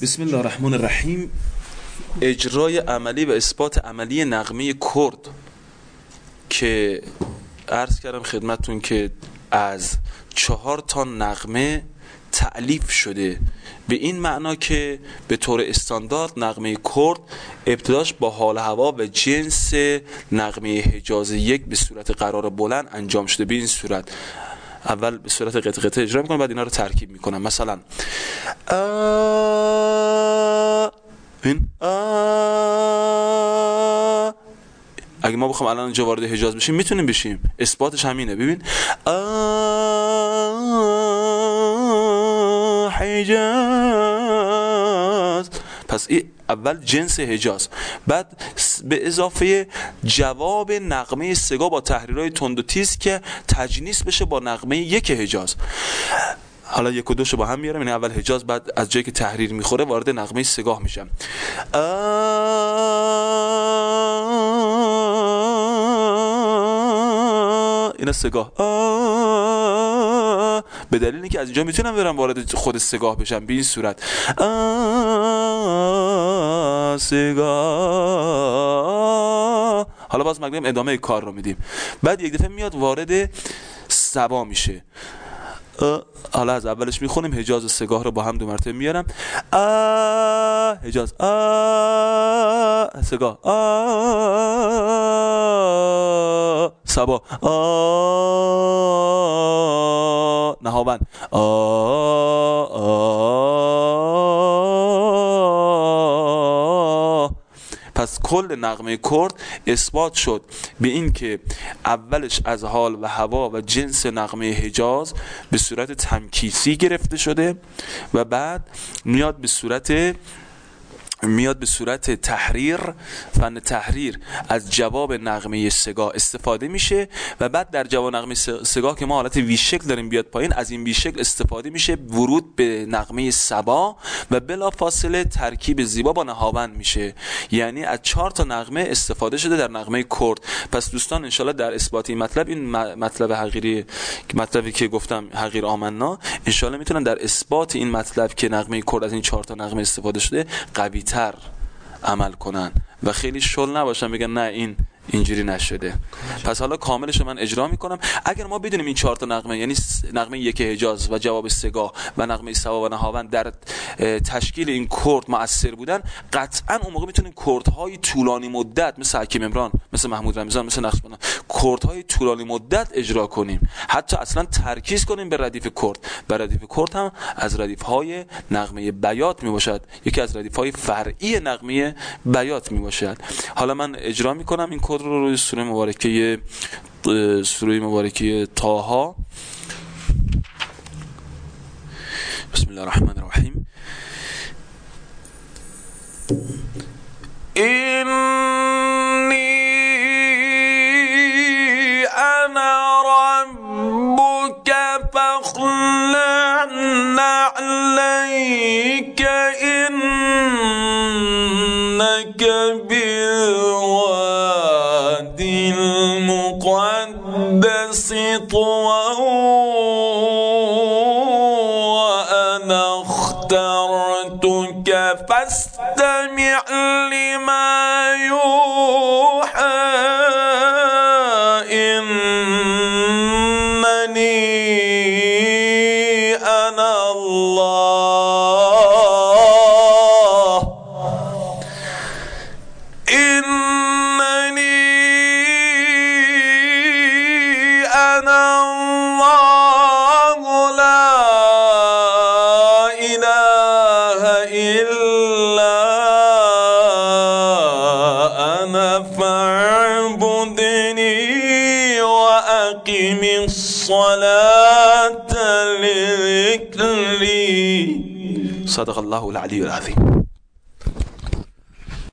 بسم الله الرحمن الرحیم اجرای عملی و اثبات عملی نغمه کرد که عرض کردم خدمتون که از چهار تا نغمه تعلیف شده. به این معنا که به طور استاندارد نغمه کرد ابتداش با حال هوا و جنس نغمه حجاز یک به صورت قرار بلند انجام شده. به این صورت اول به صورت قطع قطع اجرا می‌کنم بعد اینا رو ترکیب می‌کنم. مثلا این اگه ما بخوام الان اینجا وارد حجاز بشیم می‌تونیم بشیم. اثباتش همینه. ببین حجاز. پس این اول جنس حجاز بعد به اضافه جواب نقمه سگا با تحریرهای تند و تیز که تجنیس بشه با نقمه یک حجاز. حالا یک و دوشو با هم میارم این اول حجاز بعد از جایی که تحریر می‌خوره وارد نقمه سگاه میشم. اینا سگاه. به دلیل اینکه از اینجا می‌تونم برم وارد خود سگاه بشم به این صورت. سگاه حالا باز مگم ادامه کار رو میدیم. بعد یک دفعه میاد وارد سبا میشه. حالا از اولش می‌خونیم حجاز و سگاه رو با هم دو مرتبه میارم. حجاز سگاه سبا نهابند پس کل نغمه کرد اثبات شد به این که اولش از حال و هوا و جنس نغمه حجاز به صورت تمکیسی گرفته شده و بعد میاد به صورت میاد به صورت تحریر فن تحریر از جواب نغمه سگاه استفاده میشه و بعد در جواب نغمه سگاه که ما حالت وی شکل داریم بیاد پایین از این وی شکل استفاده میشه ورود به نغمه سبا و بلا فاصله ترکیب زیبا با نهاوند میشه. یعنی از چهار تا نغمه استفاده شده در نغمه کرد. پس دوستان انشالله در اثبات این مطلب این مطلب حقیری مطلبی که گفتم حقیر آمنا انشالله می‌تونن در اثبات این مطلب که نغمه کرد از این چهار تا نغمه استفاده شده قوی تر عمل کنن. و خیلی شل نباشن بگن نه این اینجوری نشده. پس حالا کاملش من اجرا می‌کنم. اگر ما بدونیم این چهار تا نغمه یعنی نغمه یک حجاز و جواب سگاه و نغمه سوا و نهاوند در تشکیل این کرد مؤثر بودن قطعا اون موقع می‌تونیم کردهای طولانی مدت مثل حکیم عمران مثل محمود رمضان مثل نقشبندان کردهای طولانی مدت اجرا کنیم. حتی اصلا ترکیز کنیم به ردیف کرد به ردیف کرد هم از ردیف های نغمه بیات می‌باشد. یکی از ردیف های فرعی نغمه بیات می‌باشد. حالا من اجرا می‌کنم این خود رو روی سوره مبارکه آه، سوره مبارکه تاها بسم الله الرحمن الرحیم. إني أنا ربك فاخلعنا عليك إنك بالوالد طوى وأنا اخترتك فاستمع لما يوحى إلا أنا فاعبدني وأقم الصلاة لذكري. صدق الله العلي العظيم.